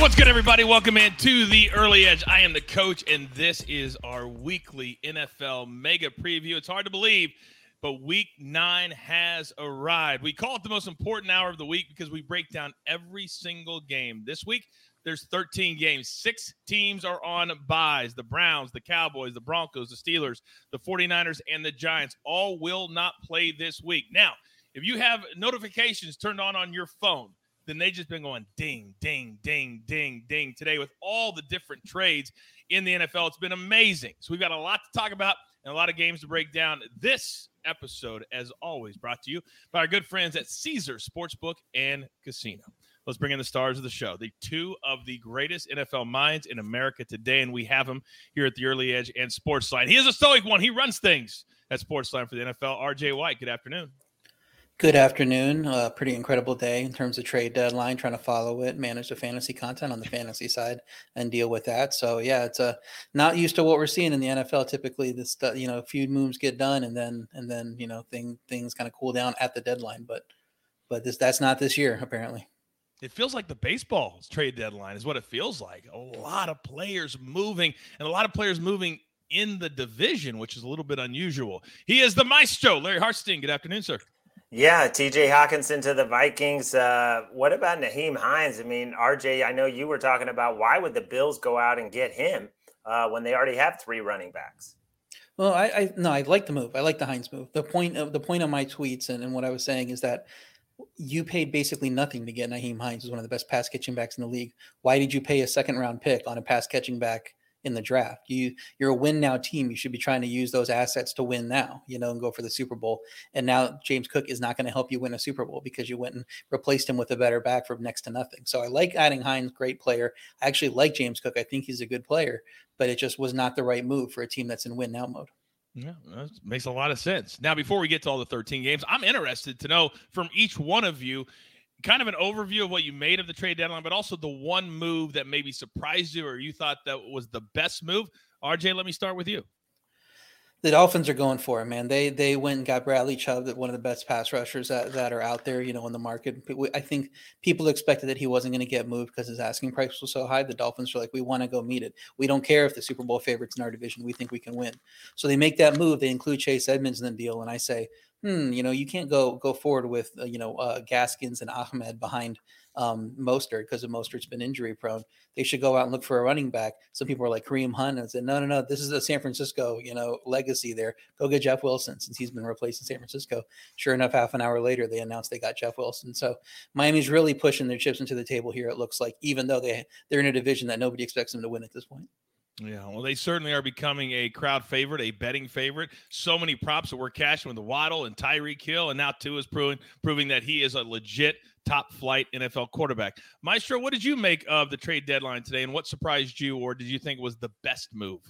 What's good, everybody? Welcome in to the Early Edge. I am the coach, and this is our weekly NFL mega preview. It's hard to believe, but week nine has arrived. We call it the most important hour of the week because we break down every single game. This week, there's 13 games. Six teams are on byes the Browns, the Cowboys, the Broncos, the Steelers, the 49ers, and the Giants. All will not play this week. Now, if you have notifications turned on on your phone, then they just been going ding, ding, ding, ding, ding today with all the different trades in the NFL. It's been amazing. So we've got a lot to talk about and a lot of games to break down. This episode, as always, brought to you by our good friends at Caesar Sportsbook and Casino. Let's bring in the stars of the show, the two of the greatest NFL minds in America today, and we have them here at the Early Edge and Sportsline. He is a stoic one. He runs things at Sportsline for the NFL. RJ White, good afternoon. Good afternoon. Uh, pretty incredible day in terms of trade deadline, trying to follow it, manage the fantasy content on the fantasy side, and deal with that. So yeah, it's uh, not used to what we're seeing in the NFL. Typically, this you know, a few moves get done, and then and then you know, thing things kind of cool down at the deadline. But but this that's not this year apparently. It feels like the baseball trade deadline is what it feels like. A lot of players moving, and a lot of players moving in the division, which is a little bit unusual. He is the maestro, Larry Hartstein. Good afternoon, sir. Yeah, TJ Hockenson to the Vikings. Uh, what about Nyheim Hines? I mean, RJ, I know you were talking about why would the Bills go out and get him uh, when they already have three running backs? Well, I, I no, I like the move. I like the Hines move. The point of the point of my tweets and, and what I was saying is that you paid basically nothing to get Nyheim Hines, who's one of the best pass catching backs in the league. Why did you pay a second round pick on a pass catching back in the draft. You you're a win now team. You should be trying to use those assets to win now, you know, and go for the Super Bowl. And now James Cook is not going to help you win a Super Bowl because you went and replaced him with a better back for next to nothing. So I like adding Hines, great player. I actually like James Cook. I think he's a good player, but it just was not the right move for a team that's in win now mode. Yeah, that makes a lot of sense. Now, before we get to all the 13 games, I'm interested to know from each one of you kind of an overview of what you made of the trade deadline, but also the one move that maybe surprised you or you thought that was the best move. RJ, let me start with you. The Dolphins are going for it, man. They they went and got Bradley Chubb, one of the best pass rushers that, that are out there, you know, in the market. I think people expected that he wasn't going to get moved because his asking price was so high. The Dolphins are like, we want to go meet it. We don't care if the Super Bowl favorites in our division. We think we can win. So they make that move. They include Chase Edmonds in the deal, and I say, hmm, you know, you can't go go forward with uh, you know uh, Gaskins and Ahmed behind um, Mostert because of Mostert's been injury prone. They should go out and look for a running back. Some people are like Kareem Hunt and said, no, no, no, this is a San Francisco, you know, legacy there. Go get Jeff Wilson since he's been replaced in San Francisco. Sure enough, half an hour later, they announced they got Jeff Wilson. So Miami's really pushing their chips into the table here. It looks like, even though they they're in a division that nobody expects them to win at this point. Yeah, well, they certainly are becoming a crowd favorite, a betting favorite. So many props that we're cashing with the Waddle and Tyreek Hill, and now Tua is proving proving that he is a legit top flight NFL quarterback. Maestro, what did you make of the trade deadline today, and what surprised you, or did you think was the best move?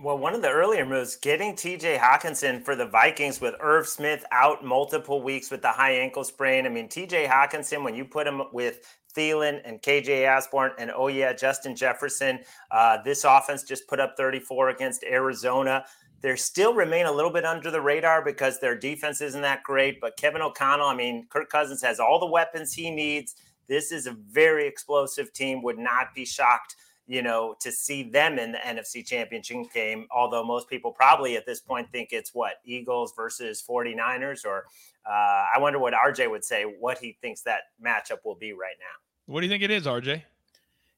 Well, one of the earlier moves, getting TJ Hockenson for the Vikings with Irv Smith out multiple weeks with the high ankle sprain. I mean, TJ Hockenson, when you put him with Thielen and KJ Osborn, and oh yeah, Justin Jefferson. Uh, this offense just put up 34 against Arizona. They still remain a little bit under the radar because their defense isn't that great. But Kevin O'Connell, I mean, Kirk Cousins has all the weapons he needs. This is a very explosive team. Would not be shocked, you know, to see them in the NFC Championship game. Although most people probably at this point think it's what Eagles versus 49ers, or uh, I wonder what RJ would say, what he thinks that matchup will be right now. What do you think it is, RJ?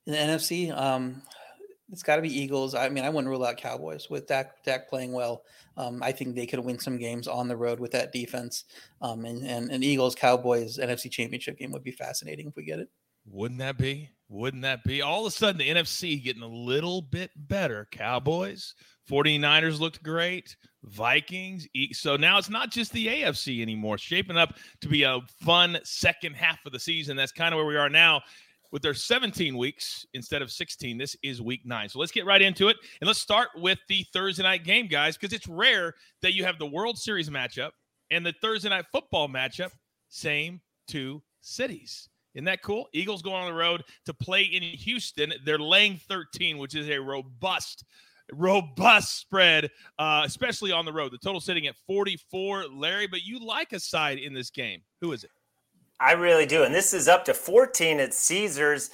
In the NFC, um, it's got to be Eagles. I mean, I wouldn't rule out Cowboys with Dak, Dak playing well. Um, I think they could win some games on the road with that defense. Um, and, and, and Eagles Cowboys NFC Championship game would be fascinating if we get it. Wouldn't that be? Wouldn't that be? All of a sudden, the NFC getting a little bit better. Cowboys, 49ers looked great. Vikings. So now it's not just the AFC anymore. Shaping up to be a fun second half of the season. That's kind of where we are now with their 17 weeks instead of 16. This is week nine. So let's get right into it. And let's start with the Thursday night game, guys, because it's rare that you have the World Series matchup and the Thursday night football matchup, same two cities. Isn't that cool? Eagles going on the road to play in Houston. They're laying 13, which is a robust, robust spread, uh, especially on the road. The total sitting at 44. Larry, but you like a side in this game. Who is it? I really do. And this is up to 14 at Caesars.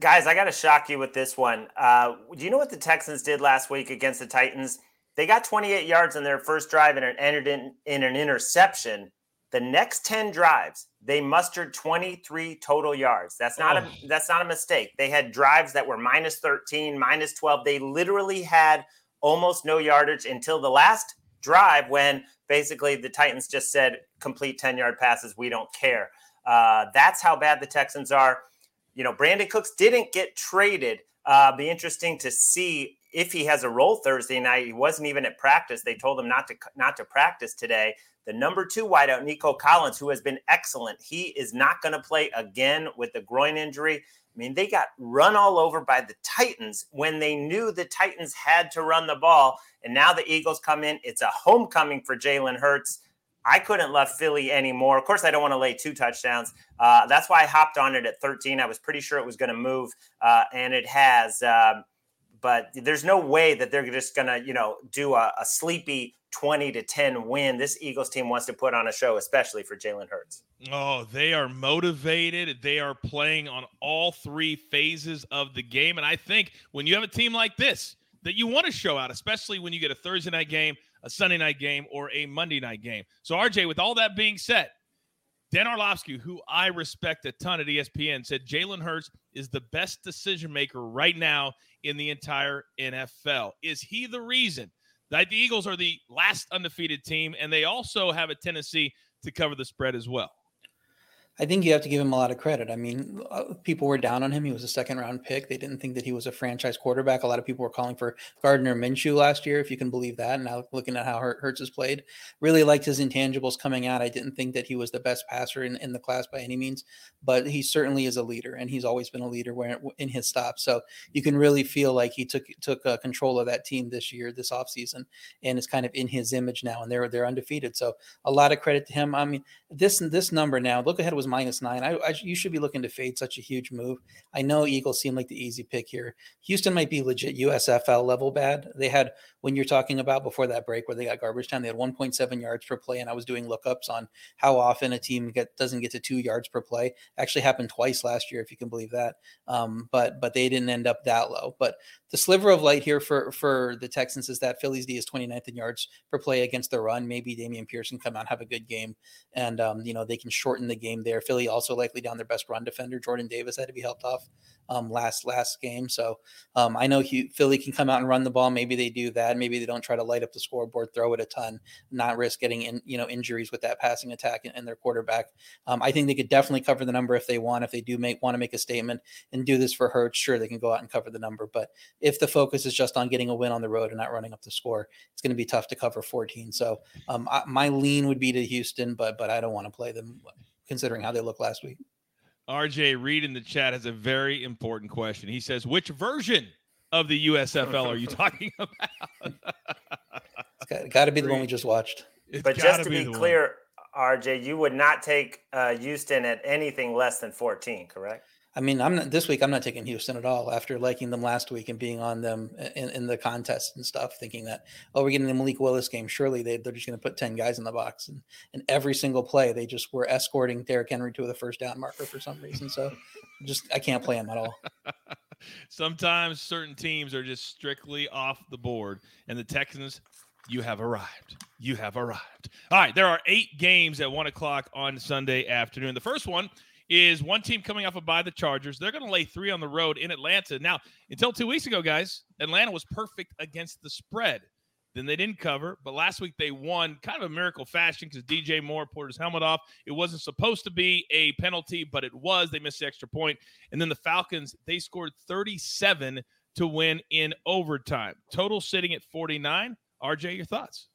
Guys, I got to shock you with this one. Uh, do you know what the Texans did last week against the Titans? They got 28 yards on their first drive and entered in, in an interception. The next 10 drives, they mustered 23 total yards. That's not oh. a that's not a mistake. They had drives that were minus 13, minus 12. They literally had almost no yardage until the last drive when basically the Titans just said complete 10 yard passes. We don't care. Uh, that's how bad the Texans are. You know, Brandin Cooks didn't get traded. Uh, be interesting to see if he has a role Thursday night. He wasn't even at practice. They told him not to not to practice today. The number two wideout, Nico Collins, who has been excellent, he is not going to play again with the groin injury. I mean, they got run all over by the Titans when they knew the Titans had to run the ball. And now the Eagles come in. It's a homecoming for Jalen Hurts. I couldn't love Philly anymore. Of course, I don't want to lay two touchdowns. Uh, that's why I hopped on it at 13. I was pretty sure it was going to move, uh, and it has. Um, but there's no way that they're just going to, you know, do a, a, sleepy 20 to 10 win. This Eagles team wants to put on a show, especially for Jalen Hurts. Oh, they are motivated. They are playing on all three phases of the game. And I think when you have a team like this, that you want to show out, especially when you get a Thursday night game a Sunday night game or a Monday night game. So, RJ, with all that being said, Dan Orlovsky, who I respect a ton at ESPN, said Jalen Hurts is the best decision maker right now in the entire NFL. Is he the reason that the Eagles are the last undefeated team and they also have a tendency to cover the spread as well? I think you have to give him a lot of credit. I mean, uh, people were down on him. He was a second round pick. They didn't think that he was a franchise quarterback. A lot of people were calling for Gardner Minshew last year, if you can believe that. Now looking at how Hurts has played, really liked his intangibles coming out. I didn't think that he was the best passer in, in the class by any means, but he certainly is a leader, and he's always been a leader where, in his stop. So you can really feel like he took took uh, control of that team this year, this offseason, and it's kind of in his image now, and they're they're undefeated. So a lot of credit to him. I mean, this this number now, look ahead was minus nine. I, I, you should be looking to fade such a huge move. I know Eagles seem like the easy pick here. Houston might be legit USFL level bad. They had when you're talking about before that break where they got garbage time, they had 1.7 yards per play, and I was doing lookups on how often a team get doesn't get to two yards per play. Actually happened twice last year, if you can believe that. Um, but but they didn't end up that low. But the sliver of light here for for the Texans is that Phillies D is 29th in yards per play against the run. Maybe Dameon can come out have a good game, and um, you know they can shorten the game there. Philly also likely down their best run defender. Jordan Davis had to be helped off um, last last game. So um, I know he, Philly can come out and run the ball. Maybe they do that. Maybe they don't try to light up the scoreboard, throw it a ton, not risk getting in you know injuries with that passing attack and, and their quarterback. Um, I think they could definitely cover the number if they want. If they do make want to make a statement and do this for Hurts, sure they can go out and cover the number. But if the focus is just on getting a win on the road and not running up the score, it's going to be tough to cover 14. So um, I, my lean would be to Houston, but but I don't want to play them considering how they look last week. RJ Reed in the chat has a very important question. He says, "Which version of the USFL are you talking about?" it's got, to be the one we just watched. It's but just to be, be clear, one. RJ, you would not take uh, Houston at anything less than 14, correct? I mean, I'm not this week. I'm not taking Houston at all after liking them last week and being on them in, in the contest and stuff, thinking that oh, we're getting the Malik Willis game. Surely they they're just going to put ten guys in the box, and and every single play they just were escorting Derrick Henry to the first down marker for some reason. So, just I can't play them at all. Sometimes certain teams are just strictly off the board, and the Texans you have arrived. You have arrived. All right, there are eight games at one o'clock on Sunday afternoon. The first one is one team coming off a of by the Chargers. They're going to lay three on the road in Atlanta. Now, until two weeks ago, guys, Atlanta was perfect against the spread. Then they didn't cover, but last week they won kind of a miracle fashion because DJ Moore pulled his helmet off. It wasn't supposed to be a penalty, but it was. They missed the extra point. And then the Falcons, they scored 37 to win in overtime. Total sitting at 49. RJ, your thoughts?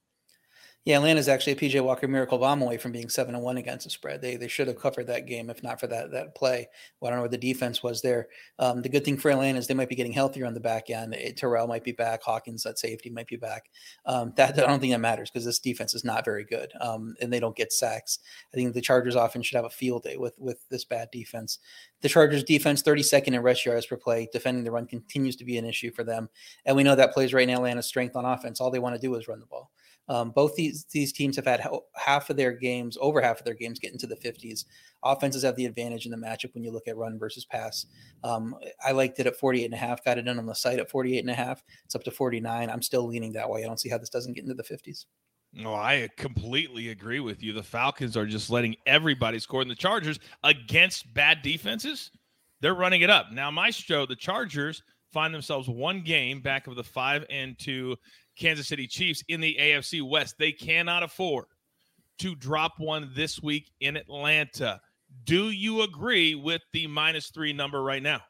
Yeah, Atlanta's actually a PJ Walker miracle bomb away from being seven and one against the spread. They they should have covered that game if not for that that play. Well, I don't know what the defense was there. Um, the good thing for Atlanta is they might be getting healthier on the back end. It, Terrell might be back. Hawkins at safety might be back. Um, that I don't think that matters because this defense is not very good, um, and they don't get sacks. I think the Chargers often should have a field day with with this bad defense. The Chargers defense, 32nd in rush yards per play. Defending the run continues to be an issue for them, and we know that plays right now Atlanta's strength on offense. All they want to do is run the ball. Um, both these these teams have had half of their games, over half of their games, get into the 50s. Offenses have the advantage in the matchup when you look at run versus pass. Um, I liked it at 48 and a half, got it in on the site at 48 and a half. It's up to 49. I'm still leaning that way. I don't see how this doesn't get into the 50s. No, I completely agree with you. The Falcons are just letting everybody score in the Chargers against bad defenses. They're running it up. Now, Maestro, the Chargers find themselves one game back of the five and two Kansas City Chiefs in the AFC West. They cannot afford to drop one this week in Atlanta. Do you agree with the minus three number right now?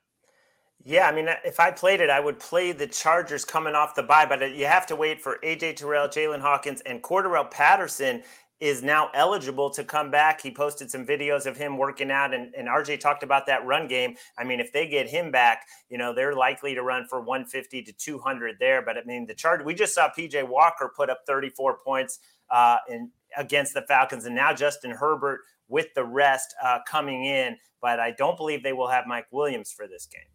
Yeah, I mean, if I played it, I would play the Chargers coming off the bye, but you have to wait for AJ Terrell, Jaylinn Hawkins, and Cordarrelle Patterson is now eligible to come back. He posted some videos of him working out, and, and RJ talked about that run game. I mean, if they get him back, you know, they're likely to run for 150 to 200 there. But I mean, the chart, we just saw PJ Walker put up 34 points uh, in, against the Falcons, and now Justin Herbert with the rest uh, coming in. But I don't believe they will have Mike Williams for this game.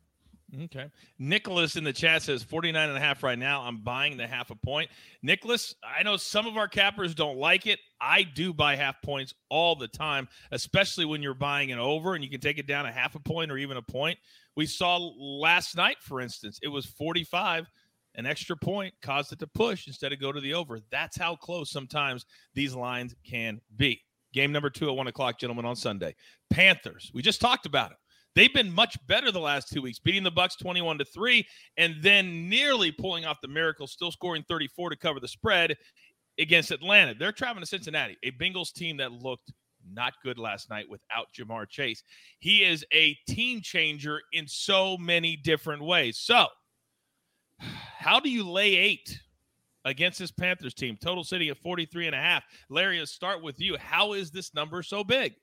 Okay. Nicholas in the chat says 49 and a half right now. I'm buying the half a point. Nicholas, I know some of our cappers don't like it. I do buy half points all the time, especially when you're buying an over and you can take it down a half a point or even a point. We saw last night, for instance, it was 45. An extra point caused it to push instead of go to the over. That's how close sometimes these lines can be. Game number two at one o'clock, gentlemen, on Sunday. Panthers. We just talked about it. They've been much better the last two weeks, beating the Bucks 21 to 3 and then nearly pulling off the miracle, still scoring 34 to cover the spread against Atlanta. They're traveling to Cincinnati, a Bengals team that looked not good last night without Ja'Marr Chase. He is a team changer in so many different ways. So, how do you lay 8 against this Panthers team? Total sitting at 43 and a half. Larry, start with you. How is this number so big?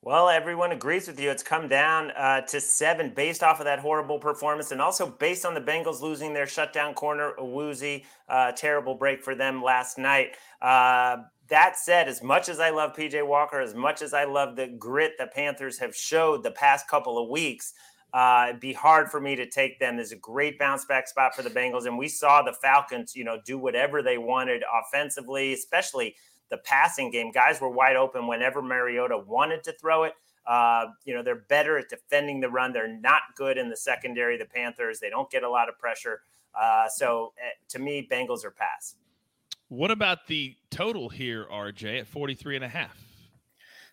Well, everyone agrees with you. It's come down uh, to seven based off of that horrible performance and also based on the Bengals losing their shutdown corner, Awuzie. Uh, terrible break for them last night. Uh, that said, as much as I love PJ Walker, as much as I love the grit the Panthers have showed the past couple of weeks, uh, it'd be hard for me to take them. There's a great bounce back spot for the Bengals, and we saw the Falcons, you know, do whatever they wanted offensively, especially the passing game. Guys were wide open whenever Mariota wanted to throw it. Uh, you know, they're better at defending the run. They're not good in the secondary, the Panthers. They don't get a lot of pressure. Uh, so uh, to me, Bengals are pass. What about the total here, RJ, at 43 and a half?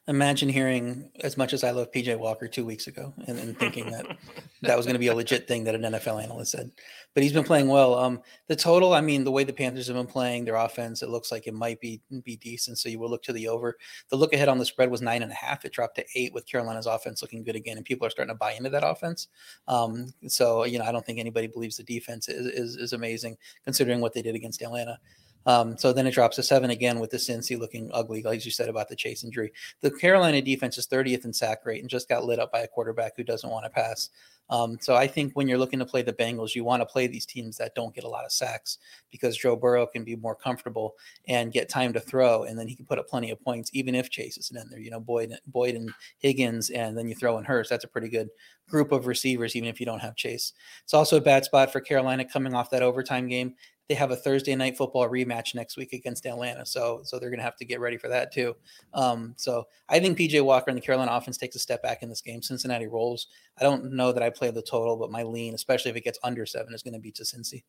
Imagine hearing as much as I love PJ Walker two weeks ago and, and thinking that that was going to be a legit thing that an NFL analyst said. But he's been playing well. Um, the total, I mean, the way the Panthers have been playing their offense, it looks like it might be be decent. So you will look to the over. The look ahead on the spread was nine and a half. It dropped to eight with Carolina's offense looking good again, and people are starting to buy into that offense. Um, so you know, I don't think anybody believes the defense is, is, is amazing considering what they did against Atlanta. Um, so then it drops to seven again with the Cincy looking ugly, like you said about the chase injury. The Carolina defense is 30th in sack rate and just got lit up by a quarterback who doesn't want to pass. Um, so I think when you're looking to play the Bengals, you want to play these teams that don't get a lot of sacks because Joe Burrow can be more comfortable and get time to throw, and then he can put up plenty of points even if Chase isn't in there. You know, Boyd, Boyd and Higgins, and then you throw in Hurst. That's a pretty good group of receivers, even if you don't have Chase. It's also a bad spot for Carolina coming off that overtime game they have a Thursday night football rematch next week against Atlanta. So so they're going to have to get ready for that too. Um, so I think PJ Walker and the Carolina offense takes a step back in this game. Cincinnati rolls. I don't know that I play the total, but my lean, especially if it gets under seven, is going to be to Cincy.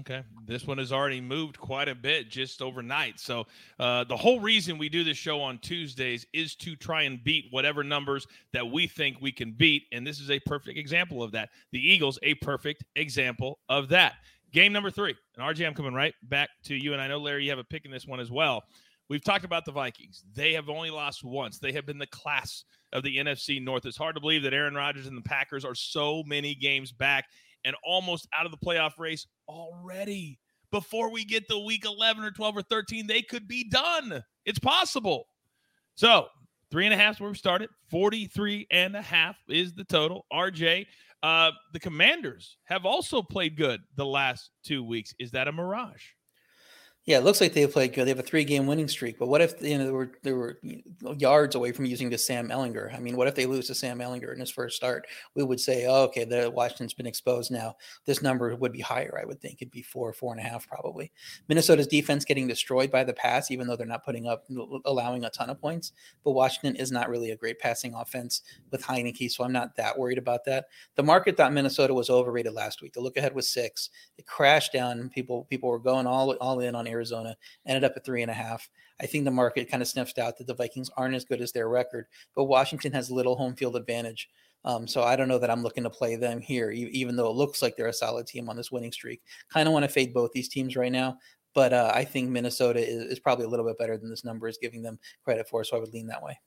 Okay. This one has already moved quite a bit just overnight. So, uh, the whole reason we do this show on Tuesdays is to try and beat whatever numbers that we think we can beat. And this is a perfect example of that. The Eagles, a perfect example of that. Game number three. And RJ, I'm coming right back to you. And I know, Larry, you have a pick in this one as well. We've talked about the Vikings. They have only lost once. They have been the class of the NFC North. It's hard to believe that Aaron Rodgers and the Packers are so many games back and almost out of the playoff race already. Before we get to week 11 or 12 or 13, they could be done. It's possible. So, three and a half is where we started. 43 and a half is the total. RJ, uh, the Commanders have also played good the last two weeks. Is that a mirage? Yeah, it looks like they played good. They have a three-game winning streak. But what if you know they were they were yards away from using the Sam Ehlinger? I mean, what if they lose to Sam Ehlinger in his first start? We would say, oh, okay, the Washington's been exposed now. This number would be higher. I would think it'd be four, four and a half, probably. Minnesota's defense getting destroyed by the pass, even though they're not putting up allowing a ton of points. But Washington is not really a great passing offense with Heinicke, so I'm not that worried about that. The market thought Minnesota was overrated last week. The look ahead was six. It crashed down. People people were going all all in on Arizona, ended up at three and a half. I think the market kind of sniffed out that the Vikings aren't as good as their record, but Washington has little home field advantage. Um, so I don't know that I'm looking to play them here, even though it looks like they're a solid team on this winning streak. Kind of want to fade both these teams right now, but uh, I think Minnesota is, is probably a little bit better than this number is giving them credit for. So I would lean that way.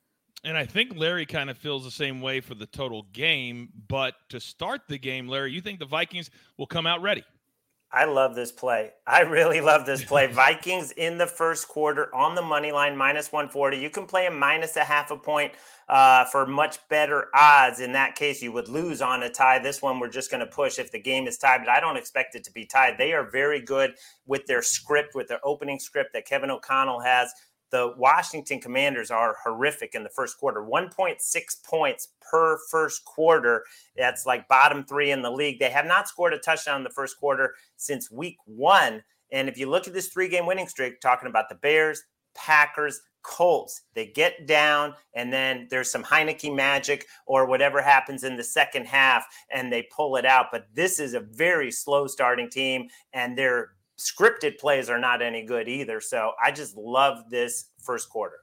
And I think Larry kind of feels the same way for the total game. But to start the game, Larry, you think the Vikings will come out ready? I love this play. I really love this play. Vikings in the first quarter on the money line, minus 140. You can play a minus a half a point uh, for much better odds. In that case, you would lose on a tie. This one, we're just going to push if the game is tied, but I don't expect it to be tied. They are very good with their script, with their opening script that Kevin O'Connell has the Washington Commanders are horrific in the first quarter 1.6 points per first quarter. That's like bottom three in the league. They have not scored a touchdown in the first quarter since week one. And if you look at this three game winning streak, talking about the Bears, Packers, Colts, they get down, and then there's some Heinicke magic or whatever happens in the second half, and they pull it out. But this is a very slow starting team, and they're scripted plays are not any good either. So I just love this first quarter.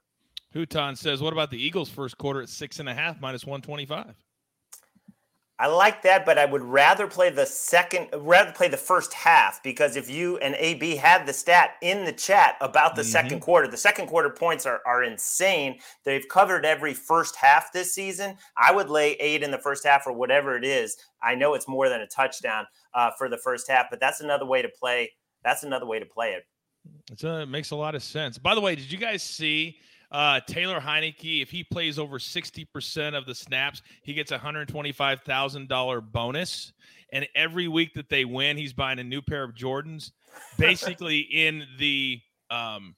Huton says, "What about the Eagles' first quarter at six and a half minus one twenty-five? I like that, but I would rather play the second, rather play the first half because if you and AB had the stat in the chat about the mm-hmm. second quarter, the second quarter points are, are insane. They've covered every first half this season. I would lay eight in the first half or whatever it is. I know it's more than a touchdown uh, for the first half, but that's another way to play that's another way to play it. it makes a lot of sense. By the way, did you guys see uh, Taylor Heinicke? If he plays over 60% of the snaps, he gets a $125,000 bonus. And every week that they win, he's buying a new pair of Jordans, basically in the um,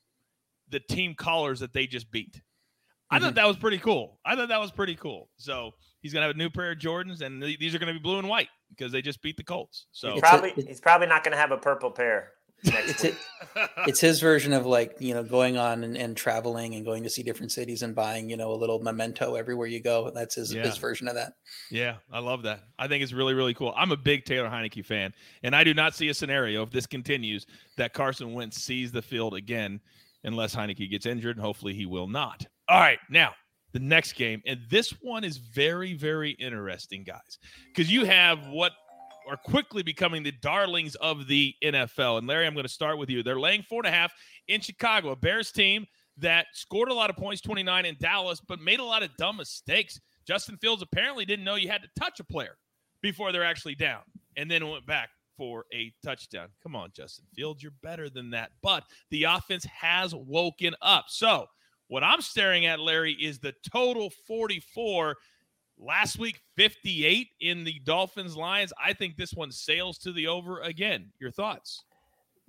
the team colors that they just beat. I mm-hmm. thought that was pretty cool. I thought that was pretty cool. So he's gonna have a new pair of Jordans, and these are gonna be blue and white because they just beat the Colts. So he's probably he's probably not gonna have a purple pair it's, it, it's his version of like you know going on and, and, traveling and going to see different cities and buying you know a little memento everywhere you go. That's his, yeah. his version of that. Yeah i love that. I think it's really really cool. I'm a big taylor heinicke fan and i do not see a scenario if this continues that carson wentz sees the field again unless heinicke gets injured and hopefully he will not. All right now the next game and this one is very very interesting guys because you have what are quickly becoming the darlings of the NFL. And Larry, I'm going to start with you. They're laying four and a half in Chicago, a Bears team that scored a lot of points, 29 in Dallas, but made a lot of dumb mistakes. Justin Fields apparently didn't know you had to touch a player before they're actually down, and then went back for a touchdown. Come on, Justin Fields, you're better than that. But the offense has woken up. So, what I'm staring at, Larry, is the total 44 Last week, 58 in the Dolphins Lions. I think this one sails to the over again. Your thoughts?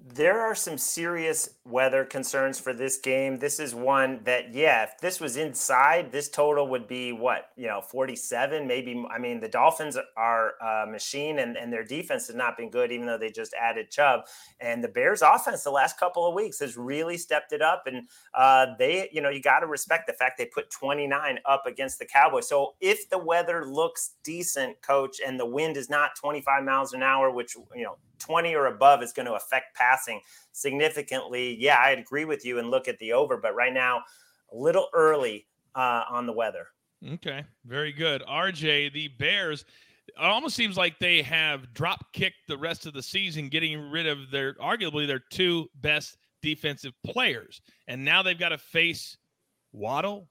There are some serious weather concerns for this game. This is one that, yeah, if this was inside, this total would be what, you know, 47, maybe. I mean, the Dolphins are a machine and, and their defense has not been good, even though they just added Chubb. And the Bears offense the last couple of weeks has really stepped it up. And uh, they, you know, you got to respect the fact they put 29 up against the Cowboys. So if the weather looks decent, coach, and the wind is not 25 miles an hour, which, you know, 20 or above is going to affect passing significantly. Yeah, I agree with you and look at the over, but right now, a little early uh, on the weather. Okay, very good. RJ, the Bears, it almost seems like they have drop kicked the rest of the season, getting rid of their arguably their two best defensive players. And now they've got to face Waddle,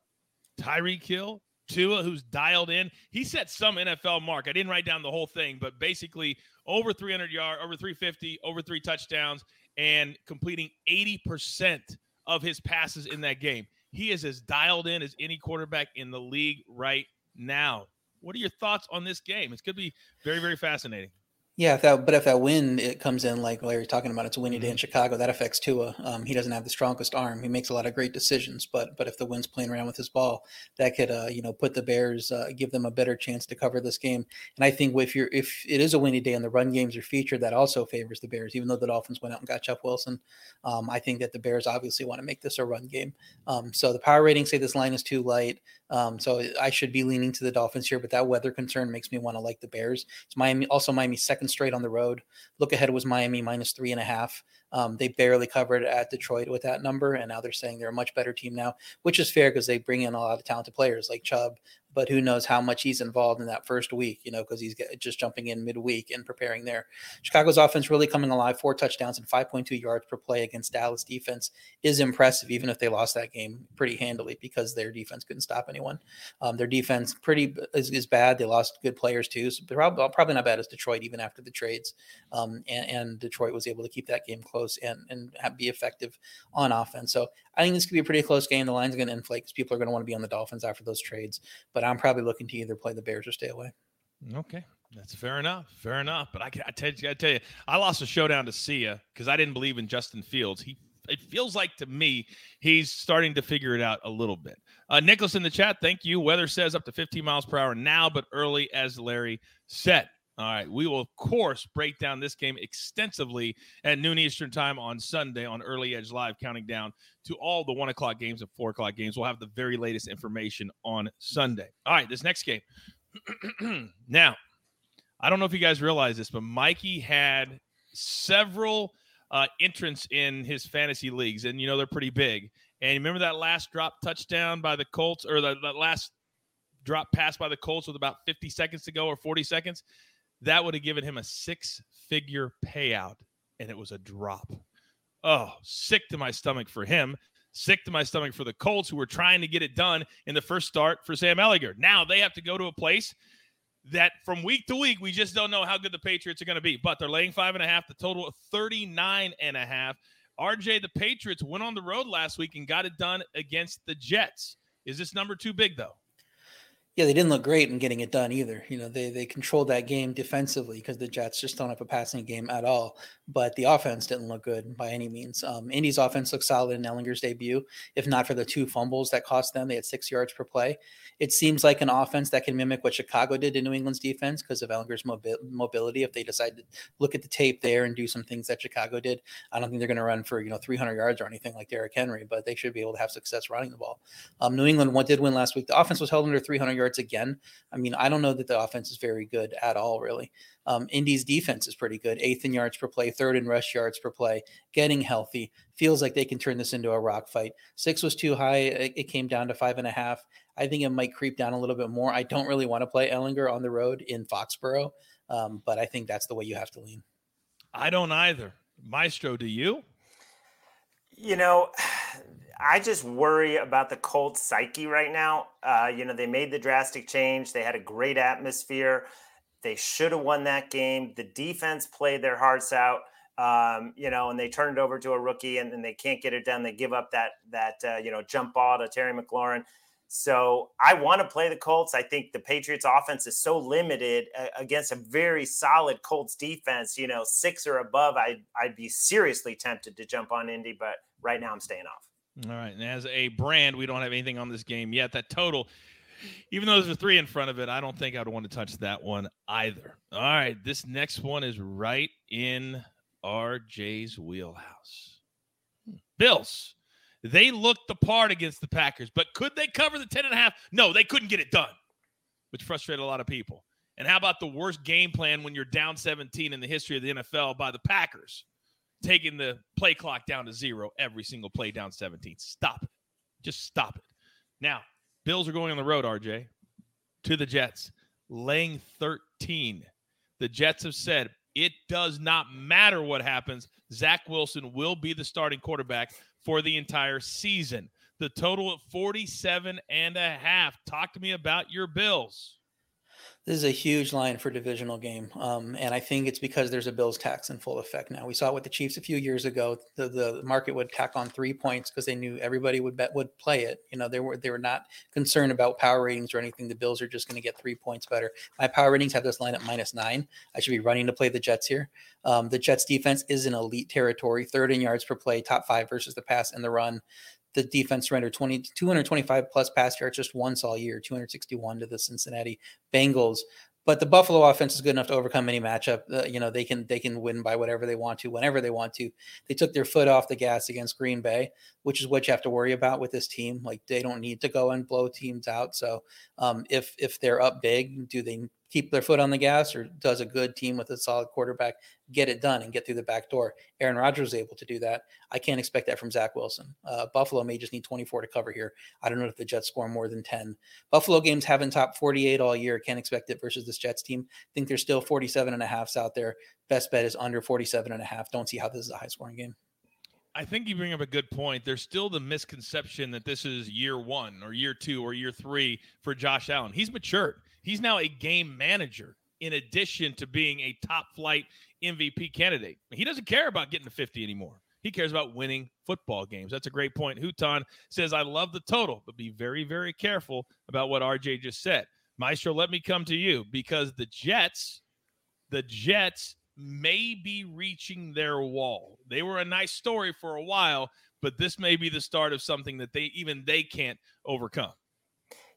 Tyreek Hill, Tua, who's dialed in. He set some NFL mark. I didn't write down the whole thing, but basically over 300 yards, over 350, over three touchdowns, and completing 80% of his passes in that game. He is as dialed in as any quarterback in the league right now. What are your thoughts on this game? It's going to be very, very fascinating. Yeah, if that, but if that win it comes in like Larry's talking about, it's a winny day in mm-hmm. Chicago. That affects Tua. Um, he doesn't have the strongest arm. He makes a lot of great decisions, but but if the wind's playing around with his ball, that could uh, you know put the Bears, uh, give them a better chance to cover this game. And I think if you're if it is a windy day and the run games are featured, that also favors the Bears. Even though the Dolphins went out and got Jeff Wilson, um, I think that the Bears obviously want to make this a run game. Um, so the power ratings say this line is too light. Um, so I should be leaning to the Dolphins here, but that weather concern makes me want to like the Bears. It's Miami, also Miami second straight on the road. Look ahead was Miami minus three and a half. Um, they barely covered at Detroit with that number, and now they're saying they're a much better team now, which is fair because they bring in a lot of talented players like Chubb, but who knows how much he's involved in that first week, you know, because he's just jumping in midweek and preparing there. Chicago's offense really coming alive, four touchdowns and 5.2 yards per play against Dallas defense is impressive, even if they lost that game pretty handily because their defense couldn't stop anyone. Um, their defense pretty is, is, bad. They lost good players too, so probably, probably not bad as Detroit even after the trades. Um, and, and, Detroit was able to keep that game close and and have, be effective on offense. So I think this could be a pretty close game. The line's going to inflate because people are going to want to be on the Dolphins after those trades. But I'm probably looking to either play the Bears or stay away. Okay. That's fair enough. Fair enough. But I, I, tell you, I tell you, I lost a showdown to Sia because I didn't believe in Justin Fields. He, it feels like to me, he's starting to figure it out a little bit. Uh, Nicholas in the chat, thank you. Weather says up to 15 miles per hour now, but early as Larry said. All right. We will, of course, break down this game extensively at noon Eastern time on Sunday on Early Edge Live, counting down to all the one o'clock games and four o'clock games. We'll have the very latest information on Sunday. All right. This next game. now, I don't know if you guys realize this, but Mikey had several uh, entrants in his fantasy leagues, and you know they're pretty big. And remember that last drop touchdown by the Colts, or the, last drop pass by the Colts with about 50 seconds to go or 40 seconds? That would have given him a six figure payout, and it was a drop. Oh, sick to my stomach for him. Sick to my stomach for the Colts, who were trying to get it done in the first start for Sam Ehlinger. Now they have to go to a place that from week to week, we just don't know how good the Patriots are going to be. But they're laying five and a half, the total of 39 and a half. RJ, the Patriots went on the road last week and got it done against the Jets. Is this number too big, though? Yeah, they didn't look great in getting it done either. You know, they they controlled that game defensively because the Jets just don't have a passing game at all. But the offense didn't look good by any means. Um, Indy's offense looked solid in Ehlinger's debut, if not for the two fumbles that cost them. They had six yards per play. It seems like an offense that can mimic what Chicago did to New England's defense because of Ehlinger's mobi- mobility. If they decide to look at the tape there and do some things that Chicago did, I don't think they're going to run for you know 300 yards or anything like Derrick Henry, but they should be able to have success running the ball. Um, New England did win last week. The offense was held under 300 yards yards again. I mean, I don't know that the offense is very good at all, really. Um, Indy's defense is pretty good, eighth in yards per play, third in rush yards per play, getting healthy. Feels like they can turn this into a rock fight. Six was too high. It, it came down to five and a half. I think it might creep down a little bit more. I don't really want to play Ehlinger on the road in Foxborough, um, but I think that's the way you have to lean. I don't either. Maestro, do you? You know, I just worry about the Colts psyche right now. Uh, you know, they made the drastic change. They had a great atmosphere. They should have won that game. The defense played their hearts out. Um, you know, and they turned it over to a rookie, and, and they can't get it done. They give up that that uh, you know jump ball to Terry McLaurin. So I want to play the Colts. I think the Patriots offense is so limited uh, against a very solid Colts defense. You know, six or above, I'd, I'd be seriously tempted to jump on Indy, but right now I'm staying off. All right. And as a brand, we don't have anything on this game yet. That total, even though there's a three in front of it, I don't think I'd want to touch that one either. All right. This next one is right in RJ's wheelhouse. Bills they looked the part against the Packers, but could they cover the 10 and a half? No, they couldn't get it done, which frustrated a lot of people. And how about the worst game plan when you're down 17 in the history of the NFL by the Packers? Taking the play clock down to zero every single play down 17. Stop. Just stop it. Now, Bills are going on the road, RJ, to the Jets, laying 13. The Jets have said it does not matter what happens. Zach Wilson will be the starting quarterback for the entire season. The total at 47 and a half. Talk to me about your Bills. This is a huge line for divisional game, um, and I think it's because there's a Bills tax in full effect now. We saw it with the Chiefs a few years ago. The the market would tack on three points because they knew everybody would bet would play it. You know, they were they were not concerned about power ratings or anything. The Bills are just going to get three points better. My power ratings have this line at minus nine. I should be running to play the Jets here. Um, the Jets defense is in elite territory, third in yards per play, top five versus the pass and the run the defense surrendered 20, 225 plus pass yards just once all year, 261 to the Cincinnati Bengals. But the Buffalo offense is good enough to overcome any matchup. Uh, you know they can they can win by whatever they want to, whenever they want to. They took their foot off the gas against Green Bay, which is what you have to worry about with this team. Like they don't need to go and blow teams out. So um, if if they're up big, do they keep their foot on the gas, or does a good team with a solid quarterback get it done and get through the back door? Aaron Rodgers is able to do that. I can't expect that from Zach Wilson. Uh, Buffalo may just need 24 to cover here. I don't know if the Jets score more than 10. Buffalo games haven't topped 48 all year. Can't expect it versus this Jets team. think there's still 47 and a halfs out there. Best bet is under 47 and a half. Don't see how this is a high scoring game. I think you bring up a good point. There's still the misconception that this is year one or year two or year three for Josh Allen. He's matured. He's now a game manager in addition to being a top flight MVP candidate. He doesn't care about getting to 50 anymore. He cares about winning football games. That's a great point. Huton says, I love the total, but be very, very careful about what RJ just said. Maestro, let me come to you because the Jets, the Jets may be reaching their wall. They were a nice story for a while, but this may be the start of something that they even they can't overcome.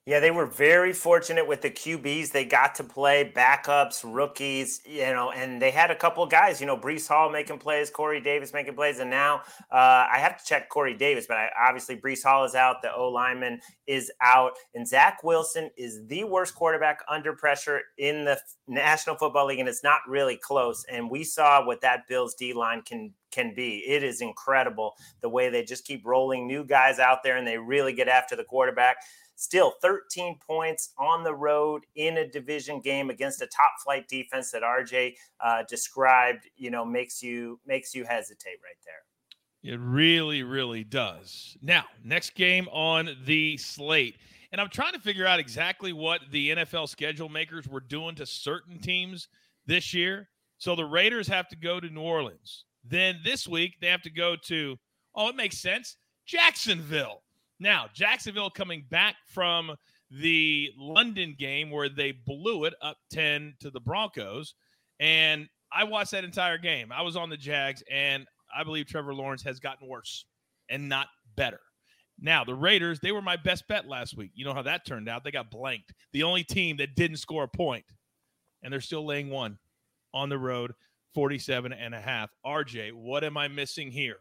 Yeah, they were very fortunate with the QBs. They got to play backups, rookies, you know, and they had a couple guys, you know, Breece Hall making plays, Corey Davis making plays. And now uh, I have to check Corey Davis, but I, obviously Breece Hall is out. The O lineman is out. And Zach Wilson is the worst quarterback under pressure in the National Football League. And it's not really close. And we saw what that Bills D line can can be. It is incredible the way they just keep rolling new guys out there and they really get after the quarterback. Still 13 points on the road in a division game against a top flight defense that RJ uh, described, you know, makes you makes you hesitate right there. It really, really does. Now, next game on the slate. And I'm trying to figure out exactly what the NFL schedule makers were doing to certain teams this year. So the Raiders have to go to New Orleans. Then this week they have to go to, oh, it makes sense, Jacksonville. Now, Jacksonville coming back from the London game where they blew it up 10 to the Broncos. And I watched that entire game. I was on the Jags, and I believe Trevor Lawrence has gotten worse and not better. Now, the Raiders, they were my best bet last week. You know how that turned out. They got blanked. The only team that didn't score a point, and they're still laying one on the road, 47 and a half. RJ, what am I missing here?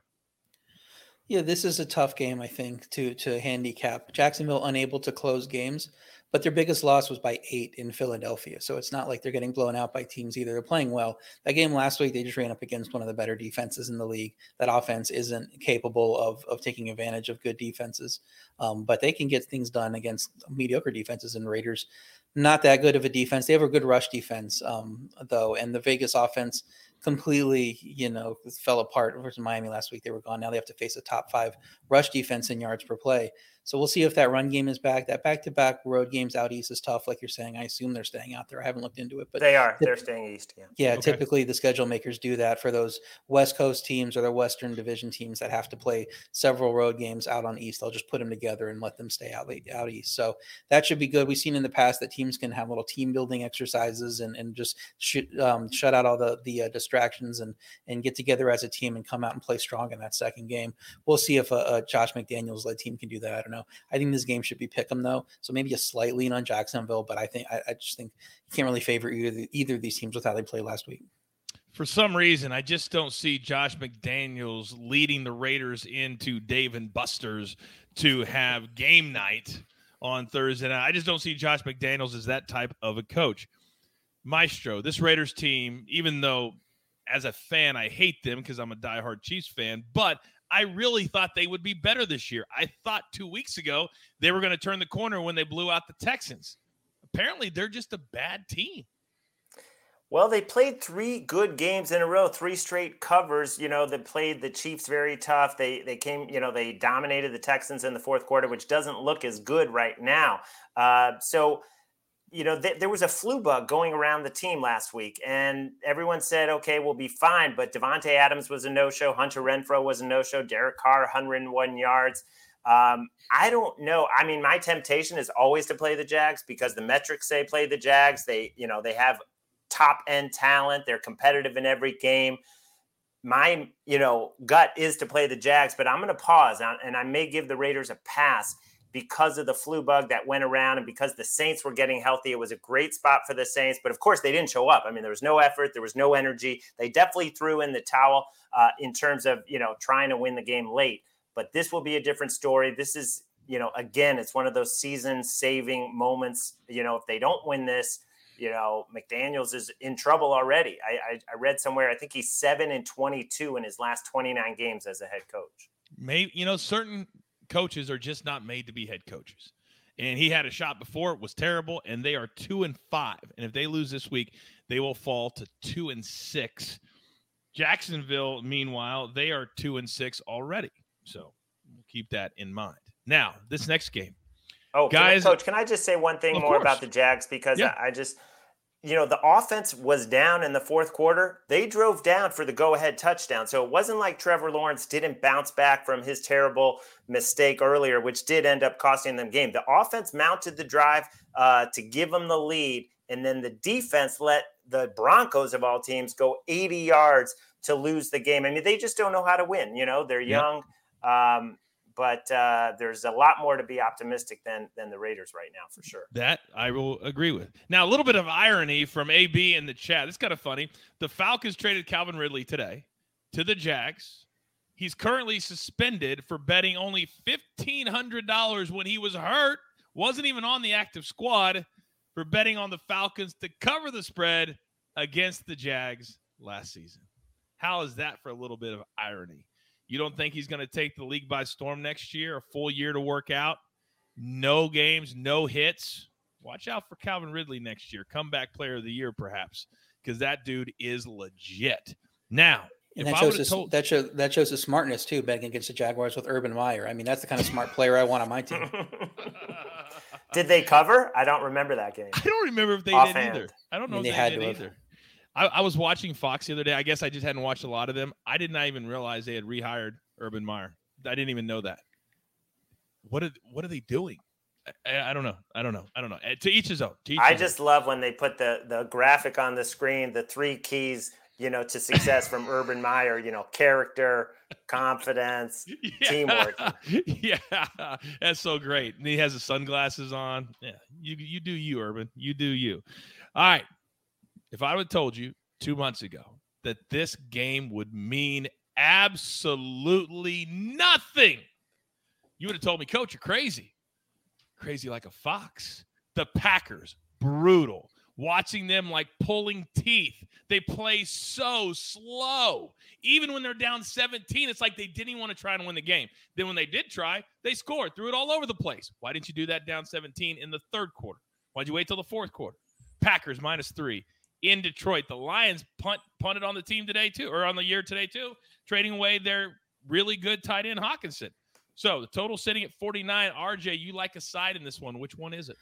Yeah, this is a tough game, I think, to to handicap. Jacksonville unable to close games, but their biggest loss was by eight in Philadelphia. So it's not like they're getting blown out by teams either. They're playing well. That game last week, they just ran up against one of the better defenses in the league. That offense isn't capable of of taking advantage of good defenses, um, but they can get things done against mediocre defenses. And Raiders, not that good of a defense. They have a good rush defense, um, though, and the Vegas offense completely, you know, fell apart versus Miami last week. They were gone. Now they have to face a top five rush defense in yards per play. So we'll see if that run game is back. That back to back road games out east is tough, like you're saying. I assume they're staying out there. I haven't looked into it, but they are. They're staying east. Yeah. Yeah. Okay. Typically, the schedule makers do that for those West Coast teams or the Western Division teams that have to play several road games out on east. They'll just put them together and let them stay out out east. So that should be good. We've seen in the past that teams can have little team building exercises and and just sh- um, shut out all the the uh, distractions and and get together as a team and come out and play strong in that second game. We'll see if a, a Josh McDaniels led team can do that. I don't know. I think this game should be pick them though, so maybe a slight lean on Jacksonville, but I think I, I just think you can't really favor either either of these teams with how they played last week. For some reason, I just don't see Josh McDaniels leading the Raiders into Dave and Buster's to have game night on Thursday night. I just don't see Josh McDaniels as that type of a coach. Maestro, this Raiders team, even though as a fan I hate them because I'm a diehard Chiefs fan, but I really thought they would be better this year. I thought two weeks ago they were going to turn the corner when they blew out the Texans. Apparently, they're just a bad team. Well, they played three good games in a row, three straight covers. You know, they played the Chiefs very tough. They they came, you know, they dominated the Texans in the fourth quarter, which doesn't look as good right now. Uh, so you know, th- there was a flu bug going around the team last week, and everyone said, okay, we'll be fine. But Davante Adams was a no show. Hunter Renfrow was a no show. Derek Carr, 101 yards. Um, I don't know. I mean, my temptation is always to play the Jags because the metrics say play the Jags. They, you know, they have top end talent. They're competitive in every game. My, you know, gut is to play the Jags, but I'm going to pause and I may give the Raiders a pass because of the flu bug that went around and because the Saints were getting healthy. It was a great spot for the Saints, but of course they didn't show up. I mean, there was no effort, there was no energy. They definitely threw in the towel uh, in terms of you know trying to win the game late. But this will be a different story. This is you know again, it's one of those season-saving moments. You know, if they don't win this. You know, McDaniels is in trouble already. I, I, I read somewhere, I think he's seven and 22 in his last 29 games as a head coach. Maybe, you know, certain coaches are just not made to be head coaches. And he had a shot before, it was terrible, and they are two and five. And if they lose this week, they will fall to two and six. Jacksonville, meanwhile, they are two and six already. So we'll keep that in mind. Now, this next game. Oh, guys, can I, coach, can I just say one thing more course. about the Jags because yeah. I, I just – you know, the offense was down in the fourth quarter. They drove down for the go ahead touchdown. So it wasn't like Trevor Lawrence didn't bounce back from his terrible mistake earlier, which did end up costing them game. The offense mounted the drive uh, to give them the lead. And then the defense let the Broncos of all teams go 80 yards to lose the game. I mean, they just don't know how to win. You know, they're young. Um, but uh, there's a lot more to be optimistic than than the Raiders right now for sure. That I will agree with. Now, a little bit of irony from AB in the chat. It's kind of funny. The Falcons traded Calvin Ridley today to the Jags. He's currently suspended for betting only fifteen hundred dollars when he was hurt. wasn't even on the active squad for betting on the Falcons to cover the spread against the Jags last season. How is that for a little bit of irony? You don't think he's going to take the league by storm next year? A full year to work out, no games, no hits. Watch out for Calvin Ridley next year, comeback player of the year, perhaps, because that dude is legit. Now, and that shows, his, told- that, shows, that shows his smartness too, betting against the Jaguars with Urban Meyer. I mean, that's the kind of smart player I want on my team. did they cover? I don't remember that game. I don't remember if they Offhand. did either. I don't know I mean, if they, they did either. I, I, was watching Fox the other day. I guess I just hadn't watched a lot of them. I did not even realize they had rehired Urban Meyer. I didn't even know that. What are what are they doing? I, I don't know. I don't know. I don't know. Eh, to each his own. Each I his just own. love when they put the the graphic on the screen, the three keys, you know, to success from Urban Meyer. You know, character, confidence, yeah. teamwork. Yeah, that's so great. And he has the sunglasses on. Yeah, you you do you, Urban. You do you. All right if I would have told you two months ago that this game would mean absolutely nothing, you would have told me, Coach, you're crazy. Crazy like a fox. The Packers, brutal. Watching them like pulling teeth. They play so slow. Even when they're down 17, it's like they didn't even want to try and win the game. Then when they did try, they scored, threw it all over the place. Why didn't you do that down 17 in the third quarter? Why'd you wait till the fourth quarter? Packers minus three in Detroit. The Lions punt punted on the team today too, or on the year today too, trading away their really good tight end Hockenson. So the total sitting at 49. RJ, you like a side in this one. Which one is it?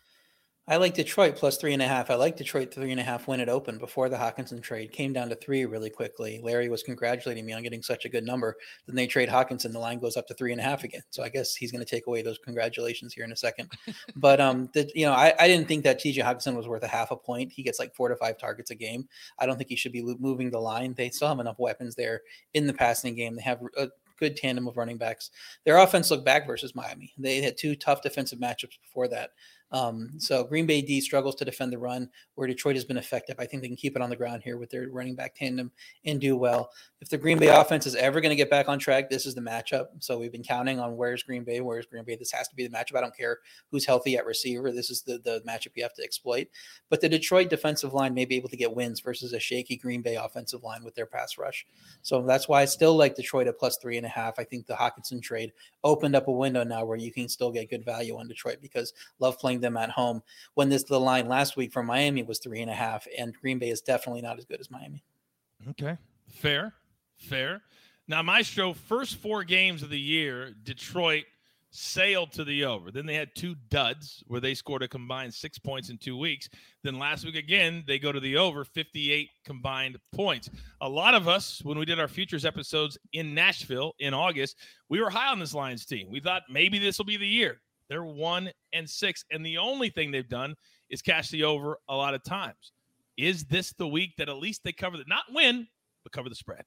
I like Detroit plus three and a half. I like Detroit three and a half when it opened before the Hockenson trade. Came down to three really quickly. Larry was congratulating me on getting such a good number. Then they trade Hockenson, the line goes up to three and a half again. So I guess he's going to take away those congratulations here in a second. but um, the, you know, I, I didn't think that TJ Hockenson was worth a half a point. He gets like four to five targets a game. I don't think he should be moving the line. They still have enough weapons there in the passing game. They have a good tandem of running backs. Their offense looked back versus Miami. They had two tough defensive matchups before that. Um, so Green Bay D struggles to defend the run, where Detroit has been effective. I think they can keep it on the ground here with their running back tandem and do well. If the Green Bay offense is ever going to get back on track, this is the matchup. So we've been counting on where's Green Bay, where's Green Bay. This has to be the matchup. I don't care who's healthy at receiver. This is the the matchup you have to exploit. But the Detroit defensive line may be able to get wins versus a shaky Green Bay offensive line with their pass rush. So that's why I still like Detroit at plus three and a half. I think the Hockenson trade opened up a window now where you can still get good value on Detroit because love playing them at home. When this the line last week from Miami was three and a half, and Green Bay is definitely not as good as Miami. Okay, fair, fair. Now, Maestro, first four games of the year, Detroit sailed to the over. Then they had two duds where they scored a combined six points in two weeks. Then last week again, they go to the over 58 combined points. A lot of us, when we did our futures episodes in Nashville in August, we were high on this Lions team. We thought maybe this will be the year. They're one and six. And the only thing they've done is cash the over a lot of times. Is this the week that at least they cover the not win, but cover the spread?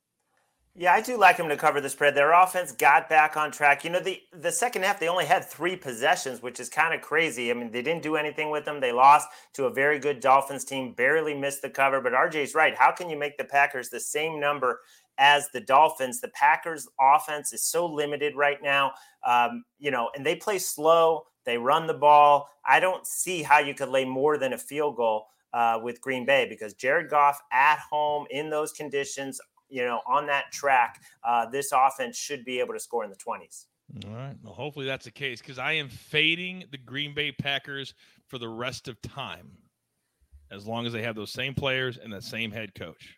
Yeah, I do like them to cover the spread. Their offense got back on track. You know, the the second half they only had three possessions, which is kind of crazy. I mean, they didn't do anything with them. They lost to a very good Dolphins team, barely missed the cover. But RJ's right. How can you make the Packers the same number as the Dolphins? The Packers offense is so limited right now. Um, you know, and they play slow. They run the ball. I don't see how you could lay more than a field goal uh, with Green Bay because Jared Goff at home in those conditions you know, on that track, uh, this offense should be able to score in the 20s. All right. Well, hopefully that's the case because I am fading the Green Bay Packers for the rest of time as long as they have those same players and the same head coach.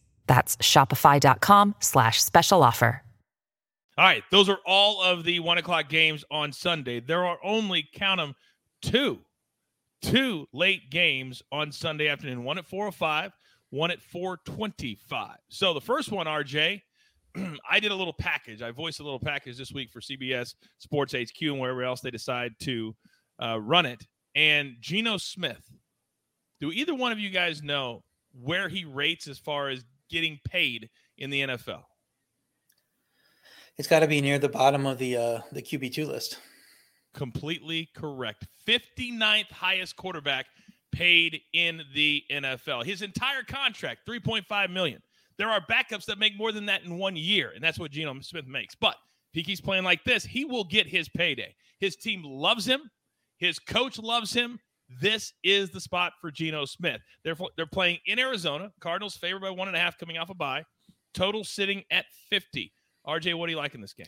That's shopify.com slash special offer. All right, those are all of the one o'clock games on Sunday. There are only count them two, two late games on Sunday afternoon. One at four o oh five, one at four twenty-five. So the first one, RJ, I did a little package. I voiced a little package this week for CBS Sports HQ and wherever else they decide to uh, run it. And Geno Smith. Do either one of you guys know where he rates as far as getting paid in the NFL? It's got to be near the bottom of the uh, the QB two list. Completely correct. 59th highest quarterback paid in the NFL. His entire contract, 3.5 million. There are backups that make more than that in one year, and that's what Geno Smith makes. But if he keeps playing like this, he will get his payday. His team loves him. His coach loves him. This is the spot for Geno Smith. They're, they're playing in Arizona. Cardinals favored by one and a half coming off a bye. Total sitting at 50. RJ, what do you like in this game?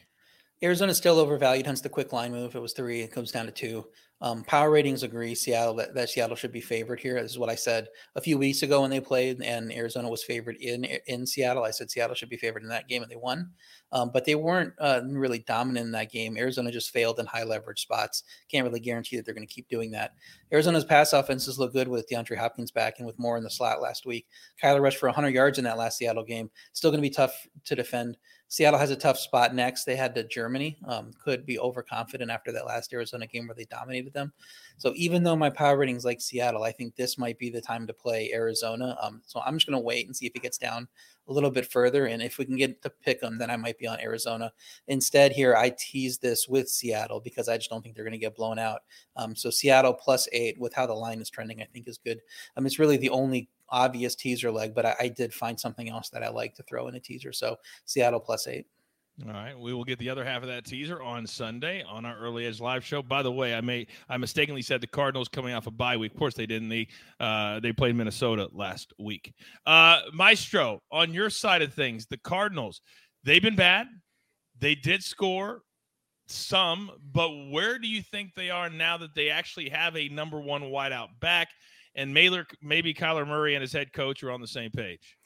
Arizona's still overvalued, hence the quick line move. It was three, it comes down to two. Um, power ratings agree Seattle that, that Seattle should be favored here. This is what I said a few weeks ago when they played, and Arizona was favored in in Seattle. I said Seattle should be favored in that game, and they won. Um, but they weren't uh, really dominant in that game. Arizona just failed in high leverage spots. Can't really guarantee that they're going to keep doing that. Arizona's pass offenses look good with DeAndre Hopkins back and with more in the slot last week. Kyler rushed for 100 yards in that last Seattle game. Still going to be tough to defend. Seattle has a tough spot next. They had to Germany. Um, could be overconfident after that last Arizona game where they dominated them. So even though my power ratings like Seattle, I think this might be the time to play Arizona. Um, so I'm just going to wait and see if it gets down a little bit further. And if we can get to pick them, then I might be on Arizona. Instead, here I tease this with Seattle because I just don't think they're going to get blown out. Um, so Seattle plus eight with how the line is trending, I think is good. Um, it's really the only obvious teaser leg, but I, I did find something else that I like to throw in a teaser. So Seattle plus eight. All right, we will get the other half of that teaser on Sunday on our early edge live show. By the way, I may I mistakenly said the Cardinals coming off a bye week. Of course, they didn't. They uh, they played Minnesota last week. Uh, Maestro, on your side of things, the Cardinals they've been bad. They did score some, but where do you think they are now that they actually have a number one wideout back? And Mailer, maybe Kyler Murray and his head coach are on the same page.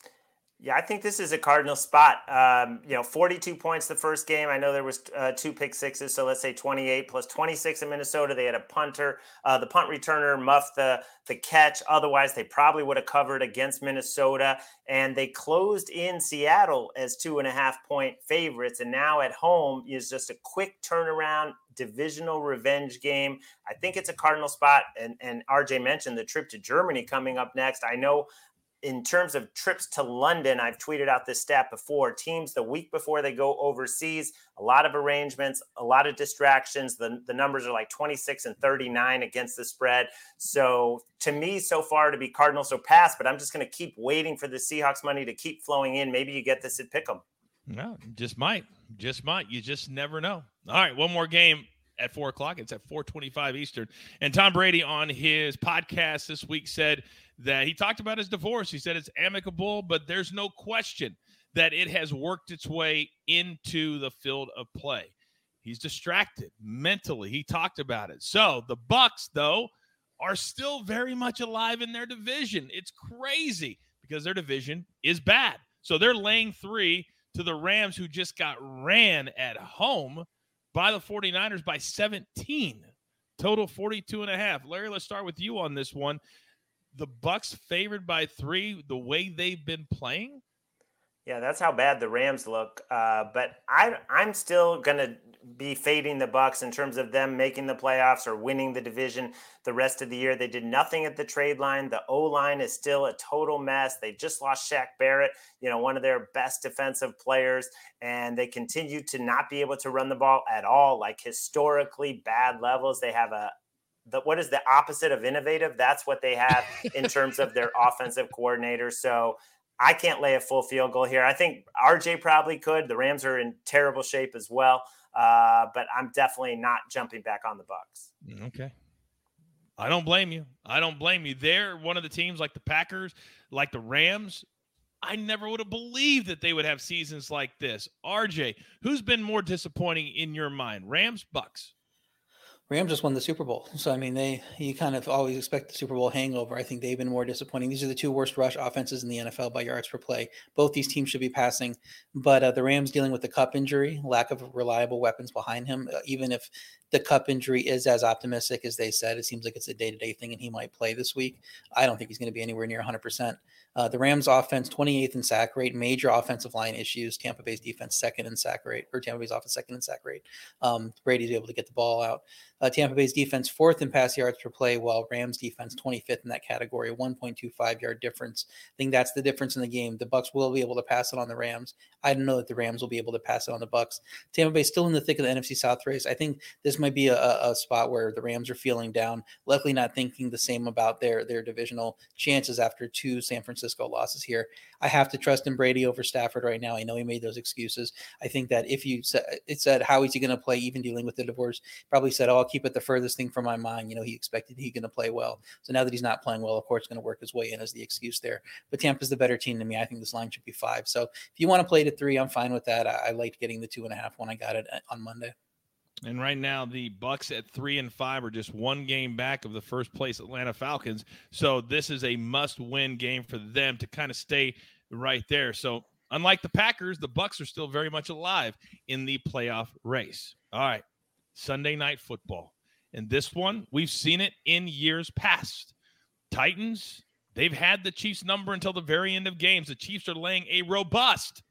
Yeah, I think this is a cardinal spot. Um, you know, 42 points the first game. I know there was uh, two pick sixes, so let's say 28 plus 26 in Minnesota. They had a punter, uh, the punt returner muffed the the catch. Otherwise, they probably would have covered against Minnesota. And they closed in Seattle as two and a half point favorites, and now at home is just a quick turnaround divisional revenge game. I think it's a cardinal spot. And and RJ mentioned the trip to Germany coming up next. I know in terms of trips to London, I've tweeted out this stat before. Teams the week before they go overseas, a lot of arrangements, a lot of distractions. The, the numbers are like 26 and 39 against the spread. So to me, so far to be Cardinals so pass, but I'm just going to keep waiting for the Seahawks money to keep flowing in. Maybe you get this at Pick'em. No, just might, just might. You just never know. All right, one more game at four o'clock. It's at 425 Eastern. And Tom Brady on his podcast this week said that he talked about his divorce. He said it's amicable, but there's no question that it has worked its way into the field of play. He's distracted mentally. He talked about it. So the Bucs, though, are still very much alive in their division. It's crazy because their division is bad. So they're laying three to the Rams, who just got ran at home by the 49ers by 17. Total 42 and a half. Larry, let's start with you on this one the Bucs favored by three the way they've been playing? Yeah, that's how bad the Rams look. Uh, but I, I'm still gonna be fading the Bucs in terms of them making the playoffs or winning the division the rest of the year. They did nothing at the trade line. The O line is still a total mess. They just lost Shaq Barrett, you know, one of their best defensive players, and they continue to not be able to run the ball at all, like historically bad levels. They have a the, what is the opposite of innovative? That's what they have in terms of their offensive coordinator. So I can't lay a full field goal here. I think RJ probably could. The Rams are in terrible shape as well, uh, but I'm definitely not jumping back on the Bucs. Mm, okay. I don't blame you. I don't blame you. They're one of the teams like the Packers, like the Rams. I never would have believed that they would have seasons like this. RJ, who's been more disappointing in your mind, Rams, Bucs? Rams just won the Super Bowl. So, I mean, they you kind of always expect the Super Bowl hangover. I think they've been more disappointing. These are the two worst rush offenses in the NFL by yards per play. Both these teams should be passing, but uh, the Rams dealing with the Kupp injury, lack of reliable weapons behind him. Uh, even if the Kupp injury is as optimistic as they said, it seems like it's a day to day thing and he might play this week. I don't think he's going to be anywhere near 100%. Uh, the Rams offense, 28th in sack rate, major offensive line issues. Tampa Bay's defense, second in sack rate, or Tampa Bay's offense, second in sack rate. Um, Brady's able to get the ball out. Uh, Tampa Bay's defense, fourth in pass yards per play, while Rams defense, 25th in that category, 1.25 yard difference. I think that's the difference in the game. The Bucs will be able to pass it on the Rams. I don't know that the Rams will be able to pass it on the Bucs. Tampa Bay still in the thick of the NFC South race. I think this might be a, a spot where the Rams are feeling down, luckily not thinking the same about their their divisional chances after two San Francisco losses here. I have to trust in Brady over Stafford right now. I know he made those excuses. I think that if you said it said how is he going to play, even dealing with the divorce, probably said, "Oh, I'll keep it the furthest thing from my mind." You know, he expected he going to play well. So now that he's not playing well, of course, going to work his way in as the excuse there. But Tampa's the better team to me. I think this line should be five. So if you want to play to three, I'm fine with that. I, I liked getting the two and a half when I got it uh, on Monday. And right now, the Bucs at three and five are just one game back of the first place Atlanta Falcons. So this is a must-win game for them to kind of stay right there. So unlike the Packers, the Bucs are still very much alive in the playoff race. All right, Sunday night football, and this one we've seen it in years past. Titans, they've had the Chiefs number until the very end of games. The Chiefs are laying a robust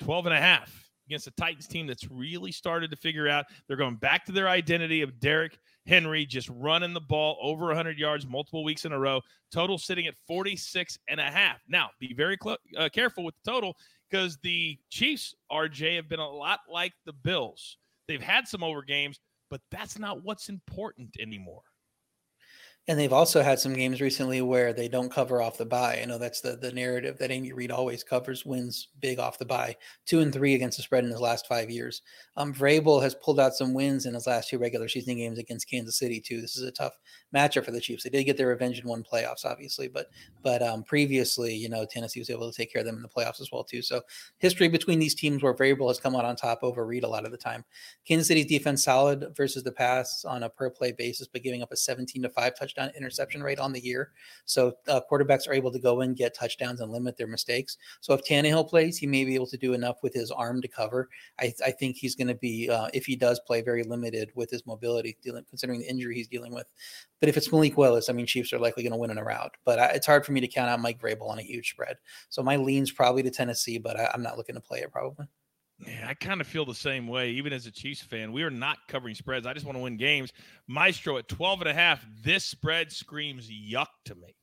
12 and a half against a Titans team that's really started to figure out they're going back to their identity of Derrick Henry just running the ball over 100 yards multiple weeks in a row. Total sitting at 46 and a half. Now, be very cl- uh, careful with the total because the Chiefs, RJ, have been a lot like the Bills. They've had some over games, but that's not what's important anymore. And they've also had some games recently where they don't cover off the bye. I know that's the the narrative that Andy Reid always covers wins big off the bye. Two and three against the spread in his last five years. Um, Vrabel has pulled out some wins in his last two regular season games against Kansas City too. This is a tough matchup for the Chiefs. They did get their revenge in one playoffs, obviously, but but um, previously, you know, Tennessee was able to take care of them in the playoffs as well too. So history between these teams where Vrabel has come out on top over Reid a lot of the time. Kansas City's defense solid versus the pass on a per play basis, but giving up a 17 to five touchdown interception rate on the year. So uh, quarterbacks are able to go in, get touchdowns, and limit their mistakes. So if Tannehill plays, he may be able to do enough with his arm to cover. I, I think he's going to be, uh, if he does play, very limited with his mobility, dealing, considering the injury he's dealing with. But if it's Malik Willis, I mean, Chiefs are likely going to win in a rout. But I, it's hard for me to count out Mike Vrabel on a huge spread. So my lean's probably to Tennessee, but I, I'm not looking to play it probably. Yeah, I kind of feel the same way. Even as a Chiefs fan, we are not covering spreads. I just want to win games. Maestro at 12 and a half. This spread screams yuck to me.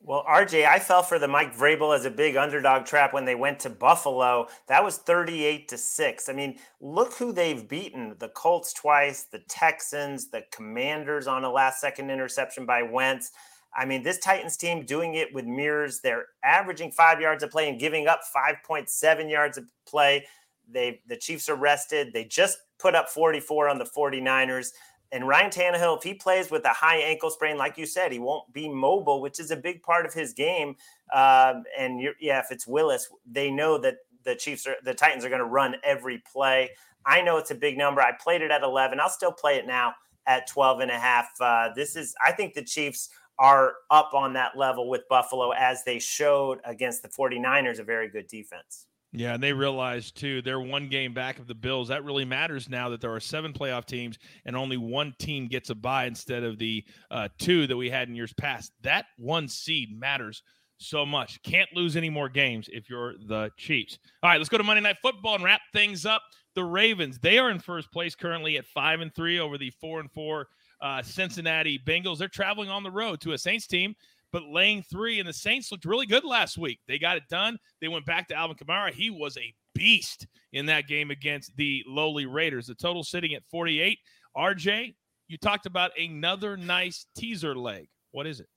Well, RJ, I fell for the Mike Vrabel as a big underdog trap when they went to Buffalo. That was 38 to 6. I mean, look who they've beaten. The Colts twice, the Texans, the Commanders on a last second interception by Wentz. I mean, this Titans team doing it with mirrors. They're averaging five yards of play and giving up 5.7 yards of play. They the Chiefs are rested. They just put up 44 on the 49ers. And Ryan Tannehill, if he plays with a high ankle sprain, like you said, he won't be mobile, which is a big part of his game. Um, and yeah, if it's Willis, they know that the Chiefs are the Titans are going to run every play. I know it's a big number. I played it at 11. I'll still play it now at 12 and a half. Uh, this is, I think the Chiefs are up on that level with Buffalo as they showed against the 49ers, a very good defense. Yeah, and they realize too they're one game back of the Bills. That really matters now that there are seven playoff teams and only one team gets a bye instead of the uh, two that we had in years past. That one seed matters so much. Can't lose any more games if you're the Chiefs. All right, let's go to Monday Night Football and wrap things up. The Ravens they are in first place currently at five and three over the four and four uh, Cincinnati Bengals. They're traveling on the road to a Saints team but laying three. And the Saints looked really good last week. They got it done. They went back to Alvin Kamara. He was a beast in that game against the lowly Raiders. The total sitting at 48. RJ, you talked about another nice teaser leg. What is it?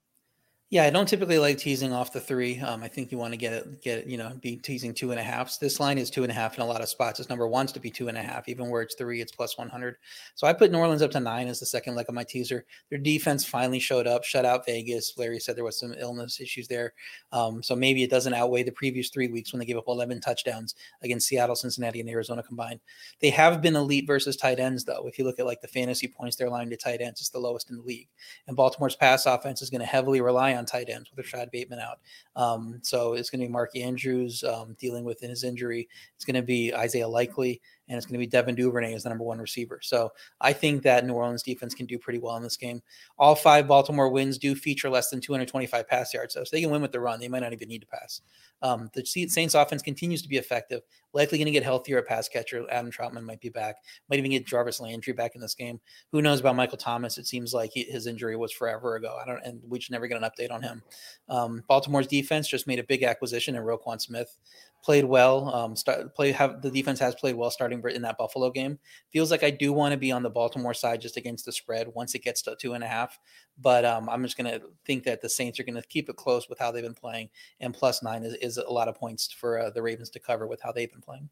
Yeah, I don't typically like teasing off the three. Um, I think you want to get it, get you know, be teasing two and a two and a half. This line is two and a half in a lot of spots. Its number wants to be two and a half, even where it's three, it's plus 100. So I put New Orleans up to nine as the second leg of my teaser. Their defense finally showed up, shut out Vegas. Larry said there was some illness issues there. Um, so maybe it doesn't outweigh the previous three weeks when they gave up 11 touchdowns against Seattle, Cincinnati, and Arizona combined. They have been elite versus tight ends, though. If you look at like the fantasy points they're allowing to tight ends, it's the lowest in the league. And Baltimore's pass offense is going to heavily rely on tight ends with Rashod Bateman out. Um, so it's going to be Mark Andrews um, dealing with his injury. It's going to be Isaiah Likely and it's going to be Devin Duvernay as the number one receiver. So I think that New Orleans defense can do pretty well in this game. All five Baltimore wins do feature less than 225 pass yards, so, they can win with the run. They might not even need to pass. Um, the Saints offense continues to be effective. Likely going to get healthier at pass catcher. Adam Trautman might be back. Might even get Jarvis Landry back in this game. Who knows about Michael Thomas? It seems like he, his injury was forever ago. I don't, and we should never get an update on him. Um, Baltimore's defense just made a big acquisition in Roquan Smith played well. Um, start play have the defense has played well starting in that Buffalo game. Feels like I do want to be on the Baltimore side just against the spread once it gets to two and a half. But um, I'm just gonna think that the Saints are gonna keep it close with how they've been playing, and plus nine is, is a lot of points for uh, the Ravens to cover with how they've been playing.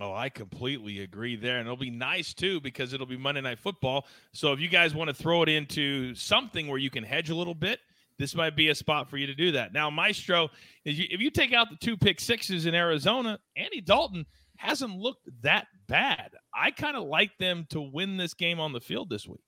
Oh, I completely agree there. And it'll be nice too because it'll be Monday Night Football. So if you guys want to throw it into something where you can hedge a little bit, this might be a spot for you to do that. Now, Maestro, if you, if you take out the two pick sixes in Arizona, Andy Dalton hasn't looked that bad. I kind of like them to win this game on the field this week.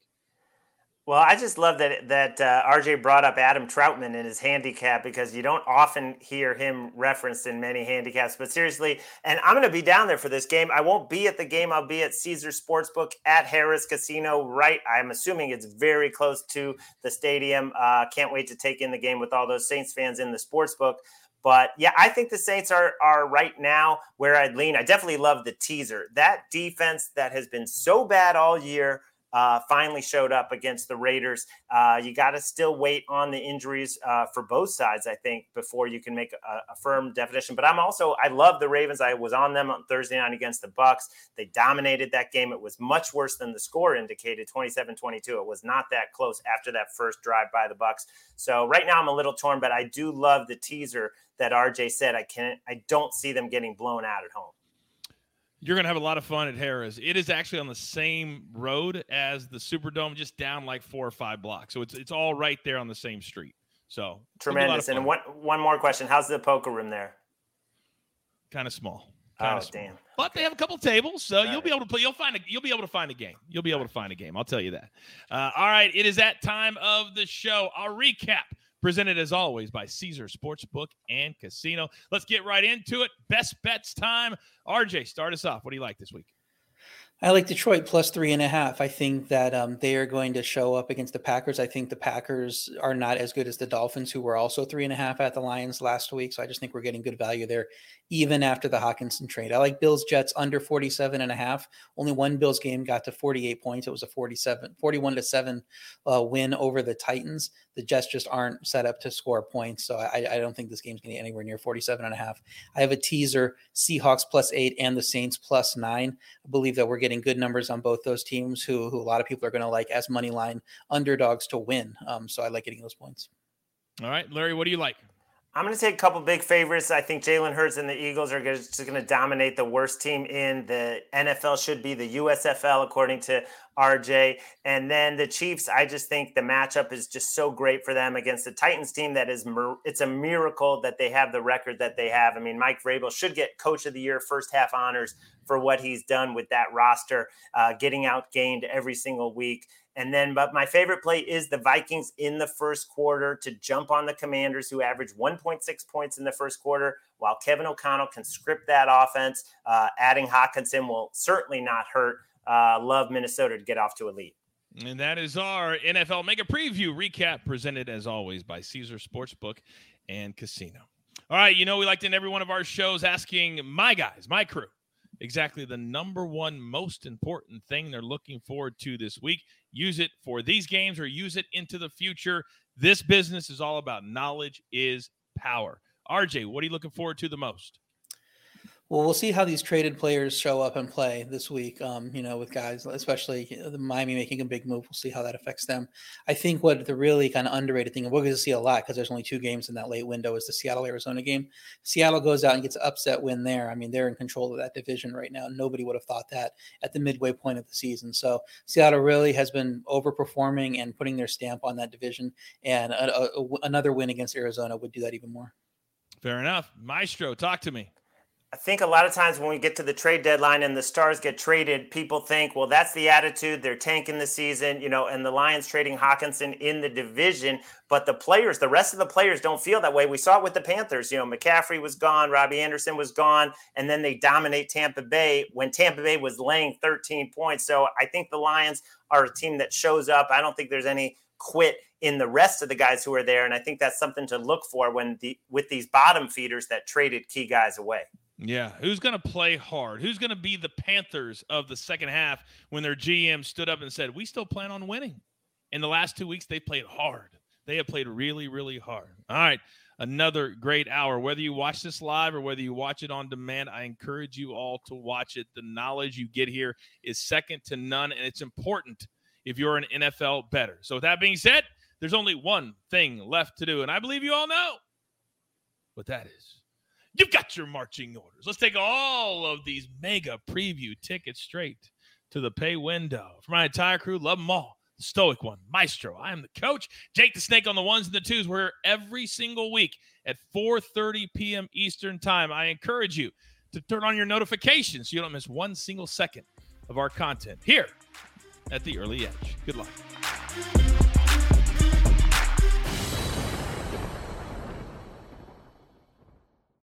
Well, I just love that that uh, RJ brought up Adam Trautman in his handicap because you don't often hear him referenced in many handicaps. But seriously, and I'm going to be down there for this game. I won't be at the game. I'll be at Caesar Sportsbook at Harrah's Casino. Right, I'm assuming it's very close to the stadium. Uh, can't wait to take in the game with all those Saints fans in the sportsbook. But yeah, I think the Saints are are right now where I'd lean. I definitely love the teaser. That defense that has been so bad all year uh, finally showed up against the Raiders. Uh, you got to still wait on the injuries uh, for both sides, I think, before you can make a, a, firm definition. But I'm also I love the Ravens. I was on them on Thursday night against the Bucs. They dominated that game. It was much worse than the score indicated, 27-22. It was not that close after that first drive by the Bucs. So right now I'm a little torn, but I do love the teaser that RJ said. I can't. I don't see them getting blown out at home. You're going to have a lot of fun at Harrah's. It is actually on the same road as the Superdome, just down like four or five blocks. So it's it's all right there on the same street. So tremendous. And one one more question: How's the poker room there? Kind of small. Kinda oh small. damn! But they have a couple tables, so all you'll right. be able to play. You'll find a. You'll be able to find a game. You'll be able to find a game. I'll tell you that. Uh, all right, it is that time of the show. I'll recap presented as always by Caesar Sportsbook and Casino. Let's get right into it. Best bets time. RJ, start us off. What do you like this week? I like Detroit plus three and a half. I think that um, they are going to show up against the Packers. I think the Packers are not as good as the Dolphins, who were also three and a half at the Lions last week. So I just think we're getting good value there, even after the Hockenson trade. I like Bills Jets under 47 and a half. Only one Bills game got to 48 points. It was a 47, 41 to 7 uh, win over the Titans. The Jets just aren't set up to score points. So I, I don't think this game's going to get anywhere near 47 and a half. I have a teaser Seahawks plus eight and the Saints plus nine. I believe that we're getting good numbers on both those teams, who, who a lot of people are going to like as money line underdogs to win. Um, so I like getting those points. All right, Larry, what do you like? I'm going to take a couple big favorites. I think Jalen Hurts and the Eagles are just going to dominate the worst team in the NFL. Should be the USFL, according to RJ. And then the Chiefs, I just think the matchup is just so great for them against the Titans team. That is, it's a miracle that they have the record that they have. I mean, Mike Vrabel should get Coach of the Year, first half honors for what he's done with that roster, uh, getting outgained every single week. And then, but my favorite play is the Vikings in the first quarter to jump on the Commanders, who averaged 1.6 points in the first quarter, while Kevin O'Connell can script that offense. Uh, adding Hockenson will certainly not hurt. Uh, love Minnesota to get off to a lead. And that is our NFL Mega Preview recap presented as always by Caesar Sportsbook and Casino. All right, you know, we like to end every one of our shows asking my guys, my crew, exactly the number one most important thing they're looking forward to this week. Use it for these games or use it into the future. This business is all about knowledge is power. RJ, what are you looking forward to the most? Well, we'll see how these traded players show up and play this week. Um, you know, with guys, especially the Miami making a big move. We'll see how that affects them. I think what the really kind of underrated thing, and we're going to see a lot because there's only two games in that late window, is the Seattle Arizona game. Seattle goes out and gets an upset win there. I mean, they're in control of that division right now. Nobody would have thought that at the midway point of the season. So Seattle really has been overperforming and putting their stamp on that division. And a, a, another win against Arizona would do that even more. Fair enough, Maestro. Talk to me. I think a lot of times when we get to the trade deadline and the stars get traded, people think, well, that's the attitude. They're tanking the season, you know, and the Lions trading Hockenson in the division. But the players, the rest of the players don't feel that way. We saw it with the Panthers. You know, McCaffrey was gone, Robbie Anderson was gone, and then they dominate Tampa Bay when Tampa Bay was laying 13 points. So I think the Lions are a team that shows up. I don't think there's any quit in the rest of the guys who are there. And I think that's something to look for when the with these bottom feeders that traded key guys away. Yeah, who's going to play hard? Who's going to be the Panthers of the second half when their GM stood up and said, "We still plan on winning." In the last two weeks, they played hard. They have played really, really hard. All right. Another great hour. Whether you watch this live or whether you watch it on demand, I encourage you all to watch it. The knowledge you get here is second to none, and it's important if you're an NFL better. So, with that being said, there's only one thing left to do, and I believe you all know what that is. You've got your marching orders. Let's take all of these mega preview tickets straight to the pay window. For my entire crew, love them all. The Stoic One, Maestro. I am the coach. Jake the Snake on the ones and the twos. We're here every single week at 4:30 p.m. Eastern Time. I encourage you to turn on your notifications so you don't miss one single second of our content here at the Early Edge. Good luck.